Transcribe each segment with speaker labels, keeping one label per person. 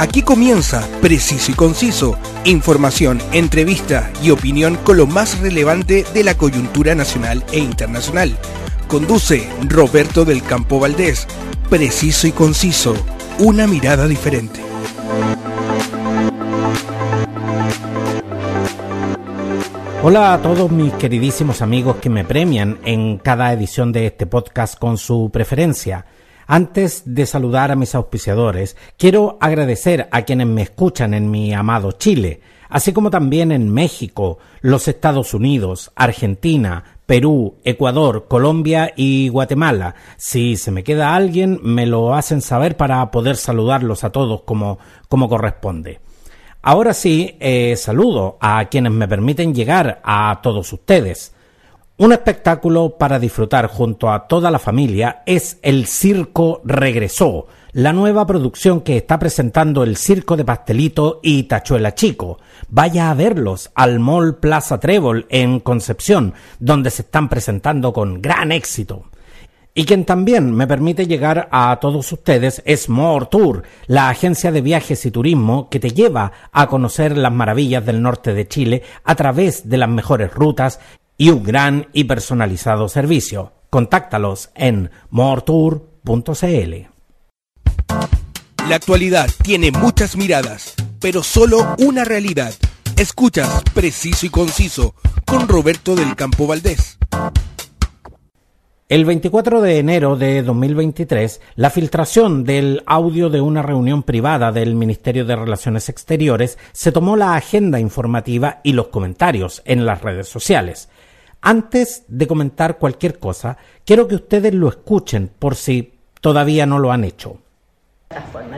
Speaker 1: Aquí comienza Preciso y Conciso, información, entrevista y opinión con lo más relevante de la coyuntura nacional e internacional. Conduce Roberto del Campo Valdés. Preciso y Conciso, una mirada diferente.
Speaker 2: Hola a todos mis queridísimos amigos que me premian en cada edición de este podcast con su preferencia. Antes de saludar a mis auspiciadores, quiero agradecer a quienes me escuchan en mi amado Chile, así como también en México, los Estados Unidos, Argentina, Perú, Ecuador, Colombia y Guatemala. Si se me queda alguien, me lo hacen saber para poder saludarlos a todos como, corresponde. Ahora sí, eh, saludo a quienes me permiten llegar a todos ustedes. Un espectáculo para disfrutar junto a toda la familia es El Circo Regresó, la nueva producción que está presentando el Circo de Pastelito y Tachuela Chico. Vaya a verlos al Mall Plaza Trébol en Concepción, donde se están presentando con gran éxito. Y quien también me permite llegar a todos ustedes es More Tour, la agencia de viajes y turismo que te lleva a conocer las maravillas del norte de Chile a través de las mejores rutas y un gran y personalizado servicio. Contáctalos en mortour.cl.
Speaker 1: La actualidad tiene muchas miradas, pero solo una realidad. Escuchas Preciso y Conciso con Roberto del Campo Valdés.
Speaker 2: El 24 de enero de 2023, la filtración del audio de una reunión privada del Ministerio de Relaciones Exteriores se tomó la agenda informativa y los comentarios en las redes sociales. Antes de comentar cualquier cosa, quiero que ustedes lo escuchen por si todavía no lo han hecho.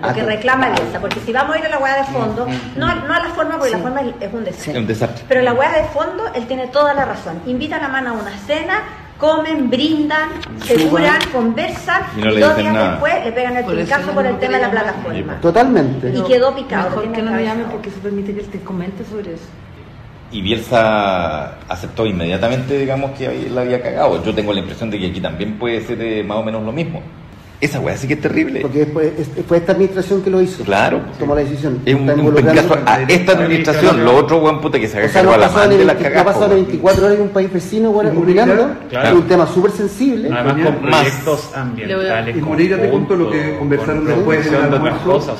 Speaker 3: Lo que reclama Bielsa, porque si vamos a ir a la hueá de fondo, no, no a la forma, porque la forma es un desastre.
Speaker 4: un desastre.
Speaker 3: Pero la hueá de fondo, él tiene toda la razón. Invitan a mano a una cena, comen, brindan, se curan, conversan,
Speaker 4: Y no le
Speaker 3: dos
Speaker 4: dicen
Speaker 3: días
Speaker 4: nada.
Speaker 3: después le pegan el
Speaker 5: Por eso
Speaker 3: pincazo por el tema de la plataforma.
Speaker 6: Totalmente.
Speaker 3: Y quedó picado.
Speaker 5: Mejor que no me llame porque se permite que te comente sobre eso.
Speaker 4: Y Bielsa aceptó inmediatamente, digamos, que la había cagado. Yo tengo la impresión de que aquí también puede ser eh, más o menos lo mismo. Esa weá sí que es terrible.
Speaker 6: Porque después, es- fue esta administración que lo hizo.
Speaker 4: Claro.
Speaker 6: Tomó la decisión.
Speaker 4: Es un, un pencazo a esta administración, lo otro, weón, puta, que se
Speaker 6: O
Speaker 4: haga
Speaker 6: sea,
Speaker 4: cargo
Speaker 6: no
Speaker 4: a la
Speaker 6: ha pasado
Speaker 4: mano de la
Speaker 6: 20 no ha
Speaker 4: cagada.
Speaker 6: pasado
Speaker 4: po,
Speaker 6: 24 horas en un país vecino bueno, opinando.
Speaker 7: Claro.
Speaker 6: Es un tema súper sensible.
Speaker 7: Además con
Speaker 4: Más.
Speaker 7: proyectos ambientales.
Speaker 5: Y
Speaker 8: Moreira te contó lo que conversaron después en el almuerzo.
Speaker 7: O sea,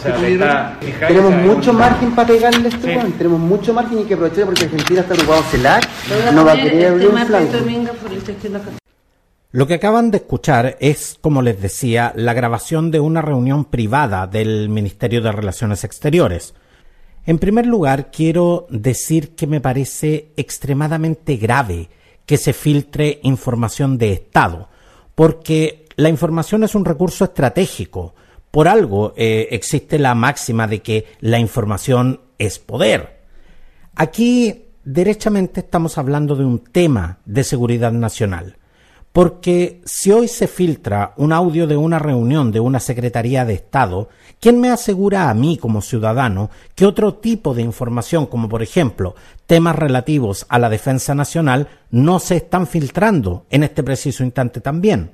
Speaker 6: Tenemos
Speaker 7: o sea,
Speaker 6: mucho
Speaker 7: un-
Speaker 6: margen para pegarle a este
Speaker 7: Sí.
Speaker 6: weón. Tenemos mucho margen y que aprovechar porque Argentina está ocupado
Speaker 5: a
Speaker 6: No va a querer abrir
Speaker 5: este
Speaker 6: un
Speaker 5: martes
Speaker 6: flanco.
Speaker 2: Lo que acaban de escuchar es, como les decía, la grabación de una reunión privada del Ministerio de Relaciones Exteriores. En primer lugar, quiero decir que me parece extremadamente grave que se filtre información de Estado, porque la información es un recurso estratégico. Por algo eh, existe la máxima de que la información es poder. Aquí, derechamente, estamos hablando de un tema de seguridad nacional. Porque si hoy se filtra un audio de una reunión de una Secretaría de Estado, ¿quién me asegura a mí como ciudadano que otro tipo de información, como por ejemplo temas relativos a la defensa nacional, no se están filtrando en este preciso instante también?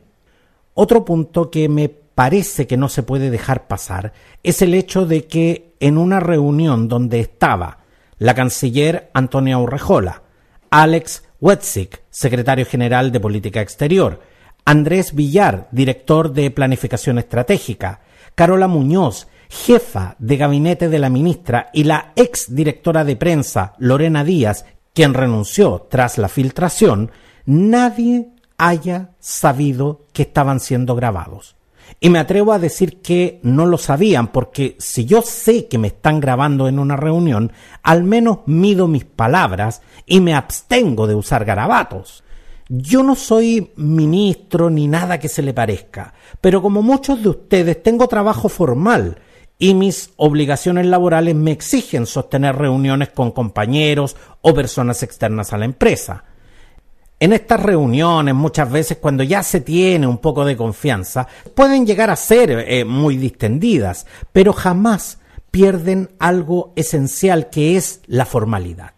Speaker 2: Otro punto que me parece que no se puede dejar pasar es el hecho de que en una reunión donde estaba la canciller Antonia Urrejola, Alex Wetzik, secretario general de Política Exterior, Andrés Villar, director de Planificación Estratégica, Carola Muñoz, jefa de gabinete de la ministra y la ex directora de prensa Lorena Díaz, quien renunció tras la filtración, nadie haya sabido que estaban siendo grabados. Y me atrevo a decir que no lo sabían, porque si yo sé que me están grabando en una reunión, al menos mido mis palabras y me abstengo de usar garabatos. Yo no soy ministro ni nada que se le parezca, pero como muchos de ustedes tengo trabajo formal y mis obligaciones laborales me exigen sostener reuniones con compañeros o personas externas a la empresa. En estas reuniones, muchas veces cuando ya se tiene un poco de confianza, pueden llegar a ser eh, muy distendidas, pero jamás pierden algo esencial que es la formalidad.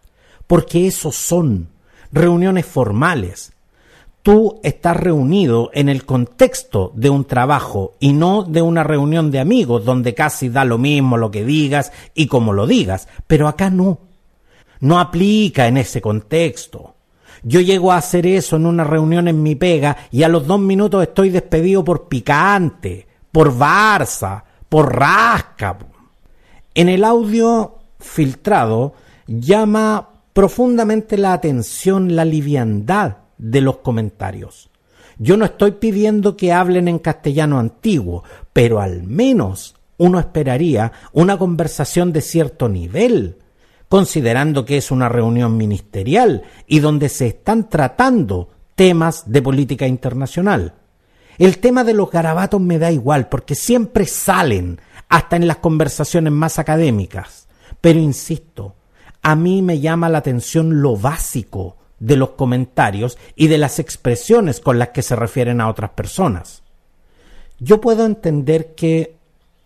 Speaker 2: Porque eso son reuniones formales. tú estás reunido en el contexto de un trabajo y no de una reunión de amigos donde casi da lo mismo lo que digas y como lo digas, pero acá no. No aplica en ese contexto. Yo llego a hacer eso en una reunión en mi pega y a los dos minutos estoy despedido por picante, por Barça, por rasca. En el audio filtrado llama profundamente la atención la liviandad de los comentarios. Yo no estoy pidiendo que hablen en castellano antiguo, pero al menos uno esperaría una conversación de cierto nivel, considerando que es una reunión ministerial y donde se están tratando temas de política internacional. El tema de los garabatos me da igual porque siempre salen, hasta en las conversaciones más académicas. Pero insisto, a mí me llama la atención lo básico de los comentarios y de las expresiones con las que se refieren a otras personas. Yo puedo entender que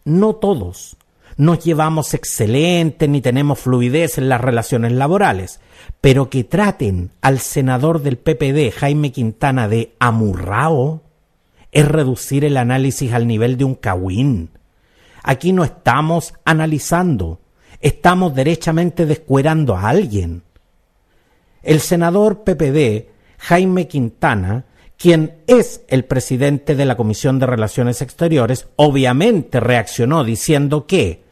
Speaker 2: no todos nos llevamos excelente ni tenemos fluidez en las relaciones laborales, pero que traten al senador del PPD, Jaime Quintana, de amurrao, es reducir el análisis al nivel de un cagüín. Aquí no estamos analizando, estamos derechamente descuerando a alguien. El senador PPD, Jaime Quintana, quien es el presidente de la Comisión de Relaciones Exteriores, obviamente reaccionó diciendo que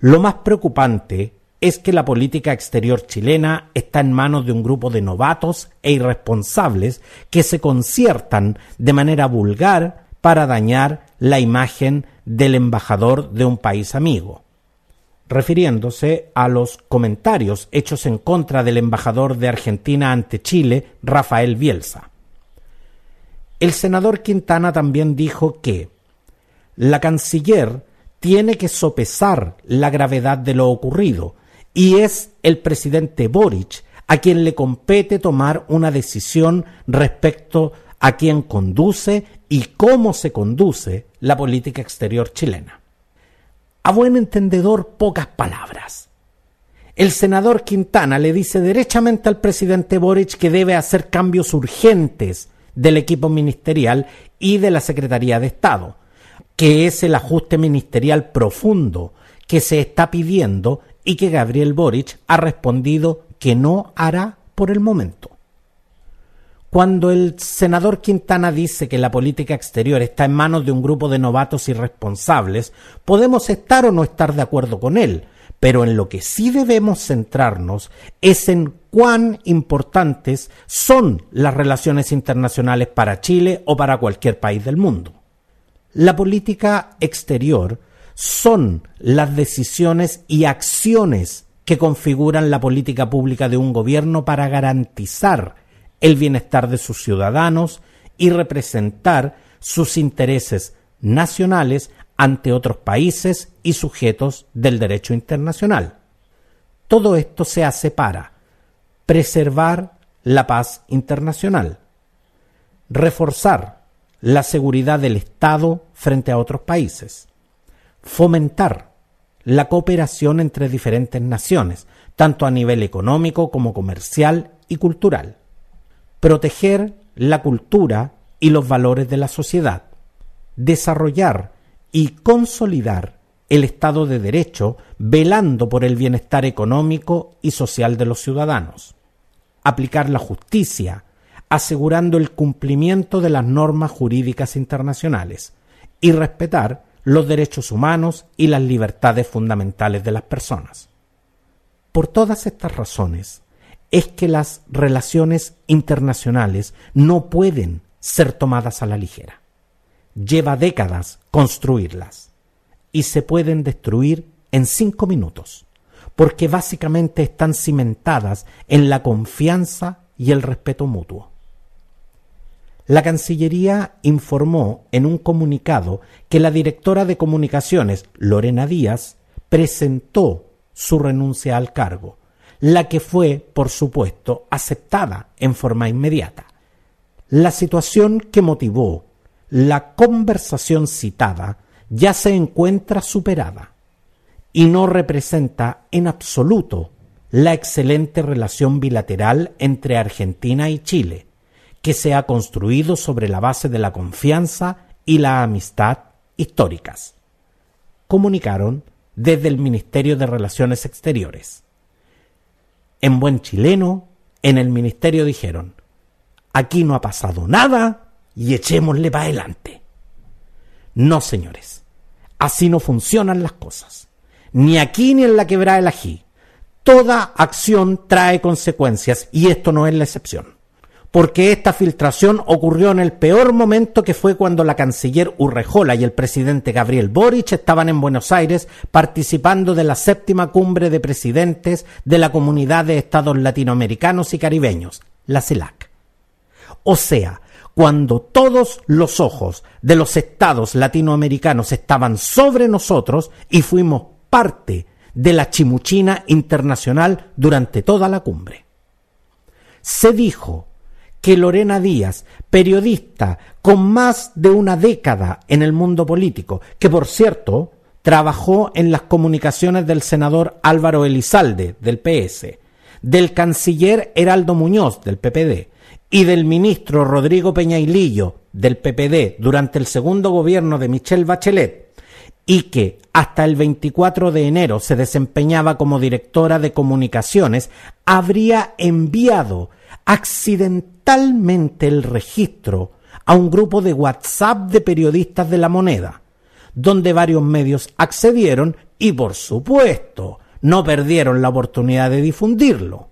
Speaker 2: lo más preocupante es que la política exterior chilena está en manos de un grupo de novatos e irresponsables que se conciertan de manera vulgar para dañar la imagen del embajador de un país amigo refiriéndose a los comentarios hechos en contra del embajador de Argentina ante Chile, Rafael Bielsa. El senador Quintana también dijo que la canciller tiene que sopesar la gravedad de lo ocurrido y es el presidente Boric a quien le compete tomar una decisión respecto a quien conduce y cómo se conduce la política exterior chilena. A buen entendedor, pocas palabras. El senador Quintana le dice derechamente al presidente Boric que debe hacer cambios urgentes del equipo ministerial y de la Secretaría de Estado, que es el ajuste ministerial profundo que se está pidiendo y que Gabriel Boric ha respondido que no hará por el momento. Cuando el senador Quintana dice que la política exterior está en manos de un grupo de novatos irresponsables, podemos estar o no estar de acuerdo con él, pero en lo que sí debemos centrarnos es en cuán importantes son las relaciones internacionales para Chile o para cualquier país del mundo. La política exterior son las decisiones y acciones que configuran la política pública de un gobierno para garantizar el bienestar de sus ciudadanos y representar sus intereses nacionales ante otros países y sujetos del derecho internacional. Todo esto se hace para preservar la paz internacional, reforzar la seguridad del Estado frente a otros países, fomentar la cooperación entre diferentes naciones, tanto a nivel económico como comercial y cultural, proteger la cultura y los valores de la sociedad, desarrollar y consolidar el Estado de Derecho velando por el bienestar económico y social de los ciudadanos, aplicar la justicia, asegurando el cumplimiento de las normas jurídicas internacionales y respetar los derechos humanos y las libertades fundamentales de las personas. Por todas estas razones, es que las relaciones internacionales no pueden ser tomadas a la ligera. Lleva décadas construirlas y se pueden destruir en cinco minutos, porque básicamente están cimentadas en la confianza y el respeto mutuo. La Cancillería informó en un comunicado que la directora de comunicaciones, Lorena Díaz, presentó su renuncia al cargo la que fue, por supuesto, aceptada en forma inmediata. La situación que motivó la conversación citada ya se encuentra superada y no representa en absoluto la excelente relación bilateral entre Argentina y Chile, que se ha construido sobre la base de la confianza y la amistad históricas. Comunicaron desde el Ministerio de Relaciones Exteriores. En buen chileno, en el Ministerio dijeron, aquí no ha pasado nada y echémosle para adelante. No, señores, así no funcionan las cosas. Ni aquí ni en la quebrada del ají. Toda acción trae consecuencias y esto no es la excepción porque esta filtración ocurrió en el peor momento que fue cuando la canciller Urrejola y el presidente Gabriel Boric estaban en Buenos Aires participando de la séptima cumbre de presidentes de la Comunidad de Estados Latinoamericanos y Caribeños, la CELAC. O sea, cuando todos los ojos de los estados latinoamericanos estaban sobre nosotros y fuimos parte de la chimuchina internacional durante toda la cumbre. Se dijo que Lorena Díaz, periodista con más de una década en el mundo político, que por cierto trabajó en las comunicaciones del senador Álvaro Elizalde, del PS, del canciller Heraldo Muñoz, del PPD, y del ministro Rodrigo Peñailillo, del PPD, durante el segundo gobierno de Michelle Bachelet, y que hasta el 24 de enero se desempeñaba como directora de comunicaciones, habría enviado accidentalmente el registro a un grupo de WhatsApp de periodistas de la moneda, donde varios medios accedieron y por supuesto no perdieron la oportunidad de difundirlo.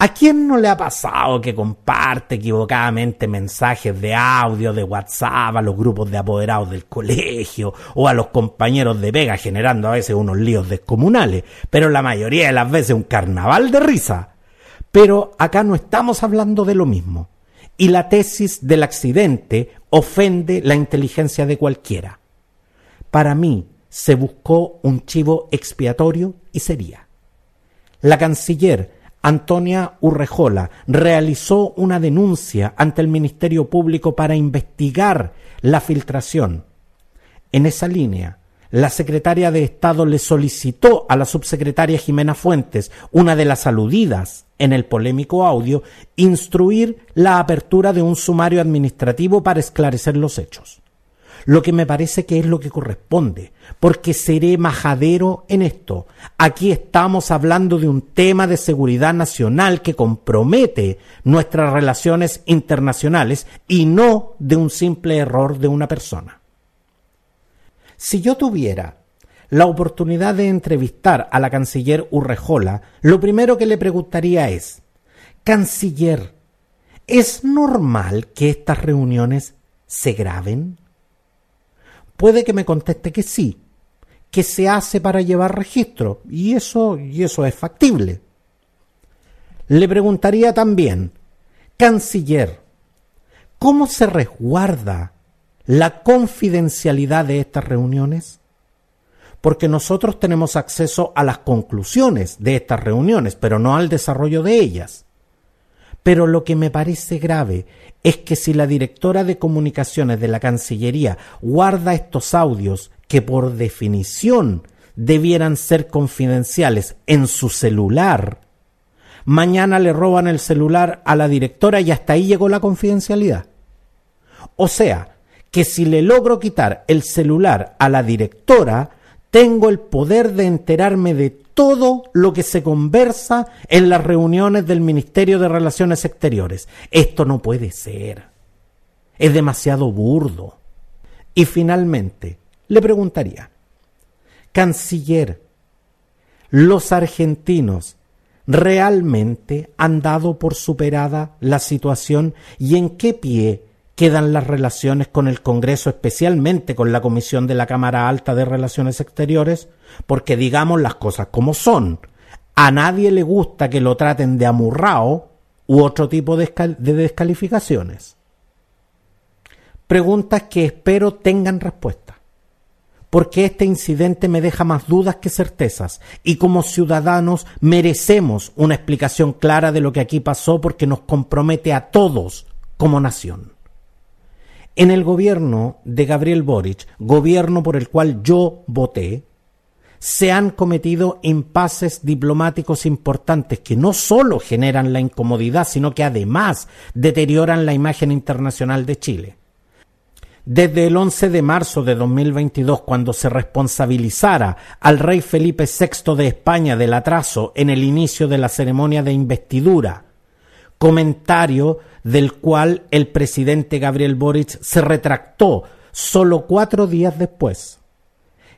Speaker 2: ¿A quién no le ha pasado que comparte equivocadamente mensajes de audio de WhatsApp a los grupos de apoderados del colegio o a los compañeros de pega generando a veces unos líos descomunales, pero la mayoría de las veces un carnaval de risa? Pero acá no estamos hablando de lo mismo. Y la tesis del accidente ofende la inteligencia de cualquiera. Para mí se buscó un chivo expiatorio y sería. La canciller Antonia Urrejola realizó una denuncia ante el Ministerio Público para investigar la filtración. En esa línea, la secretaria de Estado le solicitó a la subsecretaria Jimena Fuentes, una de las aludidas en el polémico audio, instruir la apertura de un sumario administrativo para esclarecer los hechos. Lo que me parece que es lo que corresponde, porque seré majadero en esto. Aquí estamos hablando de un tema de seguridad nacional que compromete nuestras relaciones internacionales y no de un simple error de una persona. Si yo tuviera la oportunidad de entrevistar a la canciller Urrejola, lo primero que le preguntaría es, Canciller, ¿es normal que estas reuniones se graben? Puede que me conteste que sí, que se hace para llevar registro, y eso, y eso es factible. Le preguntaría también, Canciller, ¿cómo se resguarda la confidencialidad de estas reuniones? Porque nosotros tenemos acceso a las conclusiones de estas reuniones, pero no al desarrollo de ellas. Pero lo que me parece grave es que si la directora de comunicaciones de la Cancillería guarda estos audios que por definición debieran ser confidenciales en su celular, mañana le roban el celular a la directora y hasta ahí llegó la confidencialidad. O sea, que si le logro quitar el celular a la directora, tengo el poder de enterarme de todo lo que se conversa en las reuniones del Ministerio de Relaciones Exteriores. Esto no puede ser. Es demasiado burdo. Y finalmente, le preguntaría, Canciller, ¿los argentinos realmente han dado por superada la situación y en qué pie quedan las relaciones con el Congreso, especialmente con la Comisión de la Cámara Alta de Relaciones Exteriores, porque digamos las cosas como son. A nadie le gusta que lo traten de amurrao u otro tipo de, de descalificaciones. Preguntas que espero tengan respuesta, porque este incidente me deja más dudas que certezas, y como ciudadanos merecemos una explicación clara de lo que aquí pasó porque nos compromete a todos como nación. En el gobierno de Gabriel Boric, gobierno por el cual yo voté, se han cometido impases diplomáticos importantes que no solo generan la incomodidad, sino que además deterioran la imagen internacional de Chile. Desde el 11 de marzo de 2022, cuando se responsabilizara al rey Felipe VI de España del atraso en el inicio de la ceremonia de investidura, comentario del cual el presidente Gabriel Boric se retractó solo cuatro días después,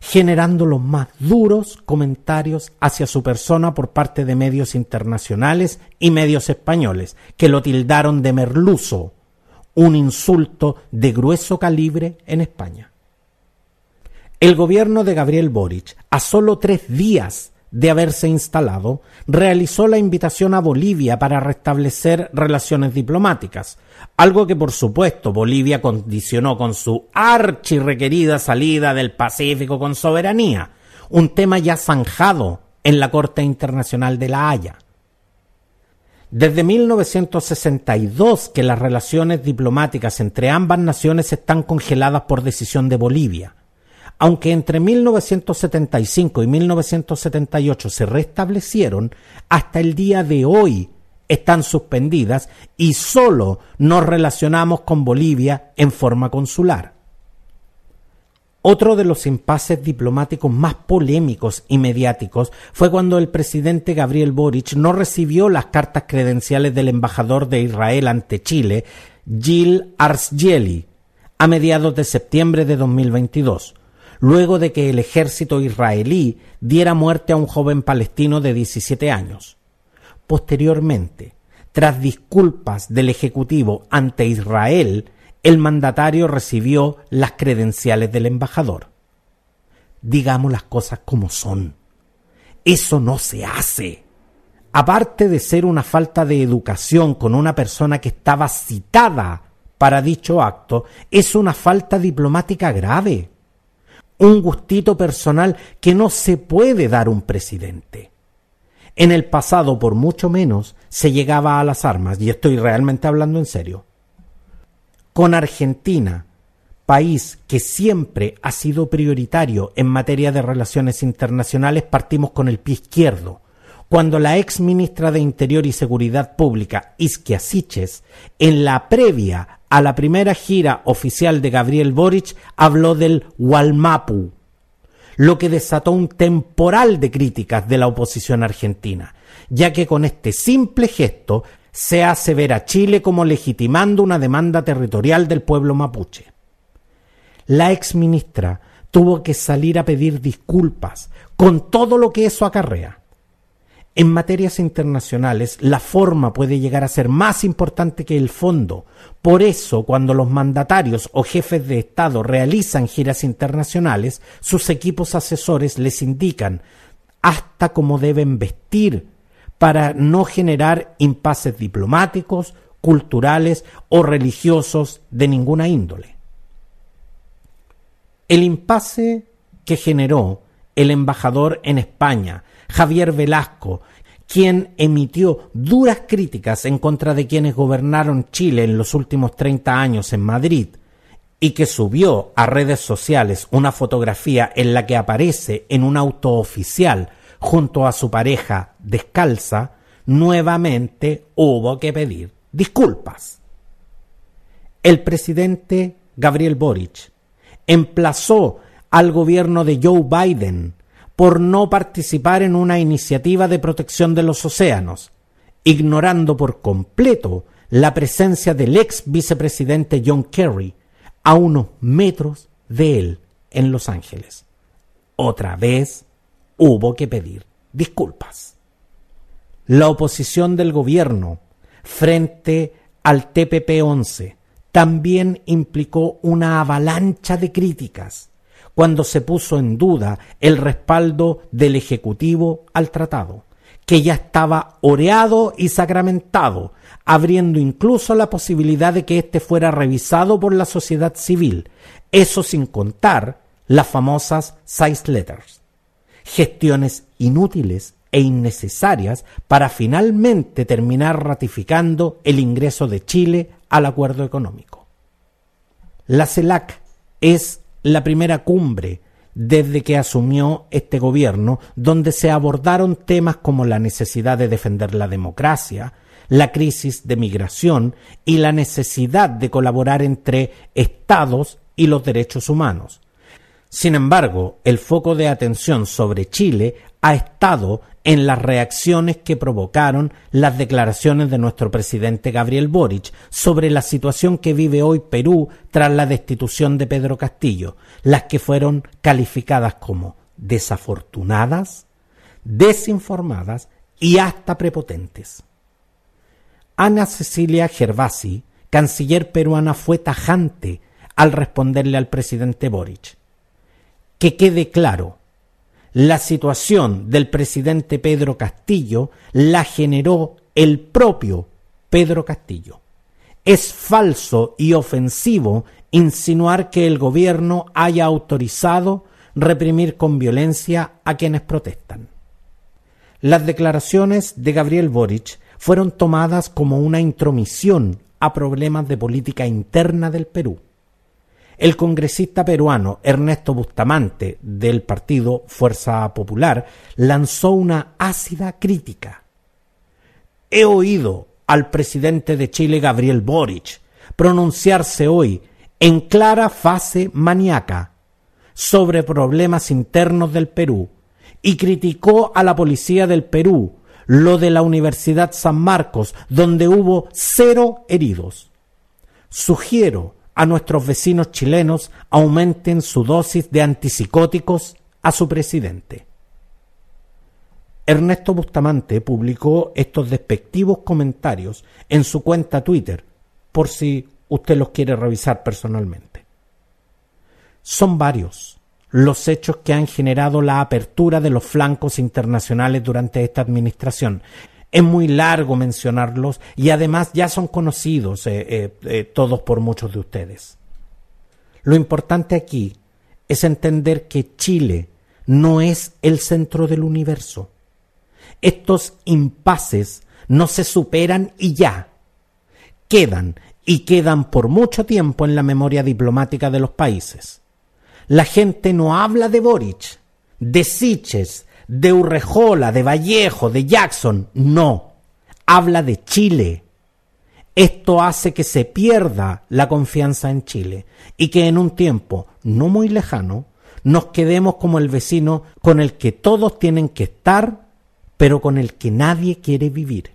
Speaker 2: generando los más duros comentarios hacia su persona por parte de medios internacionales y medios españoles, que lo tildaron de merluzo, un insulto de grueso calibre en España. El gobierno de Gabriel Boric, a solo tres días de haberse instalado, realizó la invitación a Bolivia para restablecer relaciones diplomáticas, algo que por supuesto Bolivia condicionó con su archirrequerida salida del Pacífico con soberanía, un tema ya zanjado en la Corte Internacional de La Haya. Desde 1962 que las relaciones diplomáticas entre ambas naciones están congeladas por decisión de Bolivia aunque entre 1975 y 1978 se restablecieron, hasta el día de hoy están suspendidas y solo nos relacionamos con Bolivia en forma consular. Otro de los impases diplomáticos más polémicos y mediáticos fue cuando el presidente Gabriel Boric no recibió las cartas credenciales del embajador de Israel ante Chile, Gil Arsgeli, a mediados de septiembre de 2022 luego de que el ejército israelí diera muerte a un joven palestino de 17 años. Posteriormente, tras disculpas del Ejecutivo ante Israel, el mandatario recibió las credenciales del embajador. Digamos las cosas como son. Eso no se hace. Aparte de ser una falta de educación con una persona que estaba citada para dicho acto, es una falta diplomática grave un gustito personal que no se puede dar un presidente. En el pasado, por mucho menos, se llegaba a las armas, y estoy realmente hablando en serio. Con Argentina, país que siempre ha sido prioritario en materia de relaciones internacionales, partimos con el pie izquierdo, cuando la ex ministra de Interior y Seguridad Pública, Isquia Siches, en la previa a la primera gira oficial de Gabriel Boric habló del Walmapu, lo que desató un temporal de críticas de la oposición argentina, ya que con este simple gesto se hace ver a Chile como legitimando una demanda territorial del pueblo mapuche. La ex ministra tuvo que salir a pedir disculpas con todo lo que eso acarrea. En materias internacionales, la forma puede llegar a ser más importante que el fondo. Por eso, cuando los mandatarios o jefes de Estado realizan giras internacionales, sus equipos asesores les indican hasta cómo deben vestir para no generar impases diplomáticos, culturales o religiosos de ninguna índole. El impasse que generó el embajador en España Javier Velasco, quien emitió duras críticas en contra de quienes gobernaron Chile en los últimos 30 años en Madrid y que subió a redes sociales una fotografía en la que aparece en un auto oficial junto a su pareja descalza, nuevamente hubo que pedir disculpas. El presidente Gabriel Boric emplazó al gobierno de Joe Biden por no participar en una iniciativa de protección de los océanos, ignorando por completo la presencia del ex vicepresidente John Kerry a unos metros de él en Los Ángeles. Otra vez hubo que pedir disculpas. La oposición del gobierno frente al TPP-11 también implicó una avalancha de críticas cuando se puso en duda el respaldo del Ejecutivo al tratado, que ya estaba oreado y sacramentado, abriendo incluso la posibilidad de que éste fuera revisado por la sociedad civil, eso sin contar las famosas size letters, gestiones inútiles e innecesarias para finalmente terminar ratificando el ingreso de Chile al acuerdo económico. La CELAC es la primera cumbre desde que asumió este gobierno, donde se abordaron temas como la necesidad de defender la democracia, la crisis de migración y la necesidad de colaborar entre estados y los derechos humanos. Sin embargo, el foco de atención sobre Chile ha estado en las reacciones que provocaron las declaraciones de nuestro presidente Gabriel Boric sobre la situación que vive hoy Perú tras la destitución de Pedro Castillo, las que fueron calificadas como desafortunadas, desinformadas y hasta prepotentes. Ana Cecilia Gervasi, canciller peruana, fue tajante al responderle al presidente Boric. Que quede claro, la situación del presidente Pedro Castillo la generó el propio Pedro Castillo. Es falso y ofensivo insinuar que el gobierno haya autorizado reprimir con violencia a quienes protestan. Las declaraciones de Gabriel Boric fueron tomadas como una intromisión a problemas de política interna del Perú. El congresista peruano Ernesto Bustamante del partido Fuerza Popular lanzó una ácida crítica. He oído al presidente de Chile Gabriel Boric pronunciarse hoy en clara fase maníaca sobre problemas internos del Perú y criticó a la policía del Perú lo de la Universidad San Marcos, donde hubo cero heridos. Sugiero a nuestros vecinos chilenos aumenten su dosis de antipsicóticos a su presidente. Ernesto Bustamante publicó estos despectivos comentarios en su cuenta Twitter, por si usted los quiere revisar personalmente. Son varios los hechos que han generado la apertura de los flancos internacionales durante esta administración. Es muy largo mencionarlos y además ya son conocidos eh, eh, eh, todos por muchos de ustedes. Lo importante aquí es entender que Chile no es el centro del universo. Estos impases no se superan y ya. Quedan y quedan por mucho tiempo en la memoria diplomática de los países. La gente no habla de Boric, de Siches, de Urrejola, de Vallejo, de Jackson, no. Habla de Chile. Esto hace que se pierda la confianza en Chile y que en un tiempo no muy lejano nos quedemos como el vecino con el que todos tienen que estar, pero con el que nadie quiere vivir.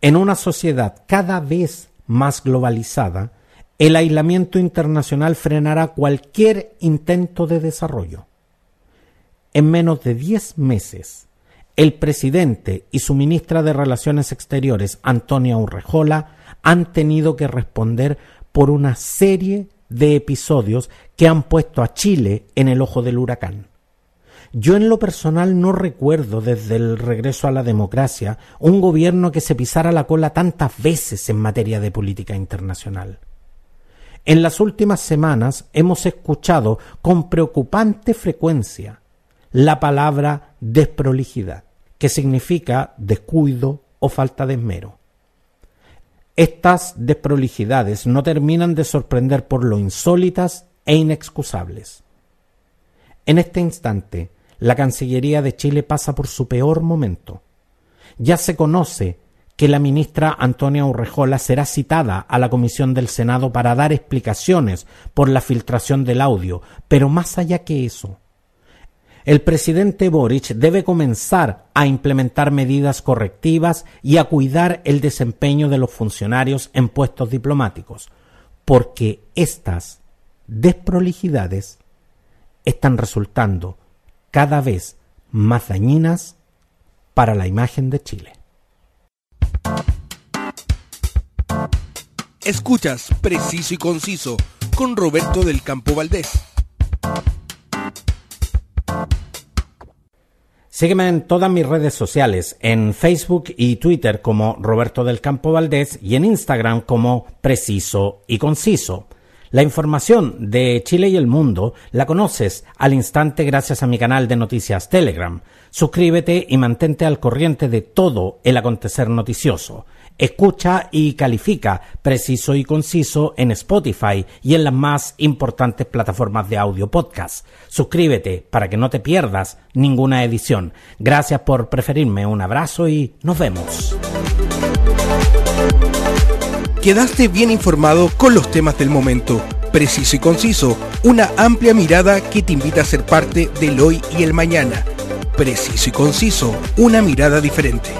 Speaker 2: En una sociedad cada vez más globalizada, el aislamiento internacional frenará cualquier intento de desarrollo. En menos de diez meses, el presidente y su ministra de Relaciones Exteriores, Antonia Urrejola, han tenido que responder por una serie de episodios que han puesto a Chile en el ojo del huracán. Yo en lo personal no recuerdo desde el regreso a la democracia un gobierno que se pisara la cola tantas veces en materia de política internacional. En las últimas semanas hemos escuchado con preocupante frecuencia la palabra desprolijidad, que significa descuido o falta de esmero. Estas desprolijidades no terminan de sorprender por lo insólitas e inexcusables. En este instante, la Cancillería de Chile pasa por su peor momento. Ya se conoce que la ministra Antonia Urrejola será citada a la comisión del Senado para dar explicaciones por la filtración del audio, pero más allá que eso, el presidente Boric debe comenzar a implementar medidas correctivas y a cuidar el desempeño de los funcionarios en puestos diplomáticos, porque estas desprolijidades están resultando cada vez más dañinas para la imagen de Chile.
Speaker 1: Escuchas Preciso y Conciso con Roberto del Campo Valdés.
Speaker 2: Sígueme en todas mis redes sociales, en Facebook y Twitter como Roberto del Campo Valdés y en Instagram como Preciso y Conciso. La información de Chile y el mundo la conoces al instante gracias a mi canal de noticias Telegram. Suscríbete y mantente al corriente de todo el acontecer noticioso. Escucha y califica preciso y conciso en Spotify y en las más importantes plataformas de audio podcast. Suscríbete para que no te pierdas ninguna edición. Gracias por preferirme. Un abrazo y nos vemos.
Speaker 1: Quedaste bien informado con los temas del momento. Preciso y conciso, una amplia mirada que te invita a ser parte del hoy y el mañana. Preciso y conciso, una mirada diferente.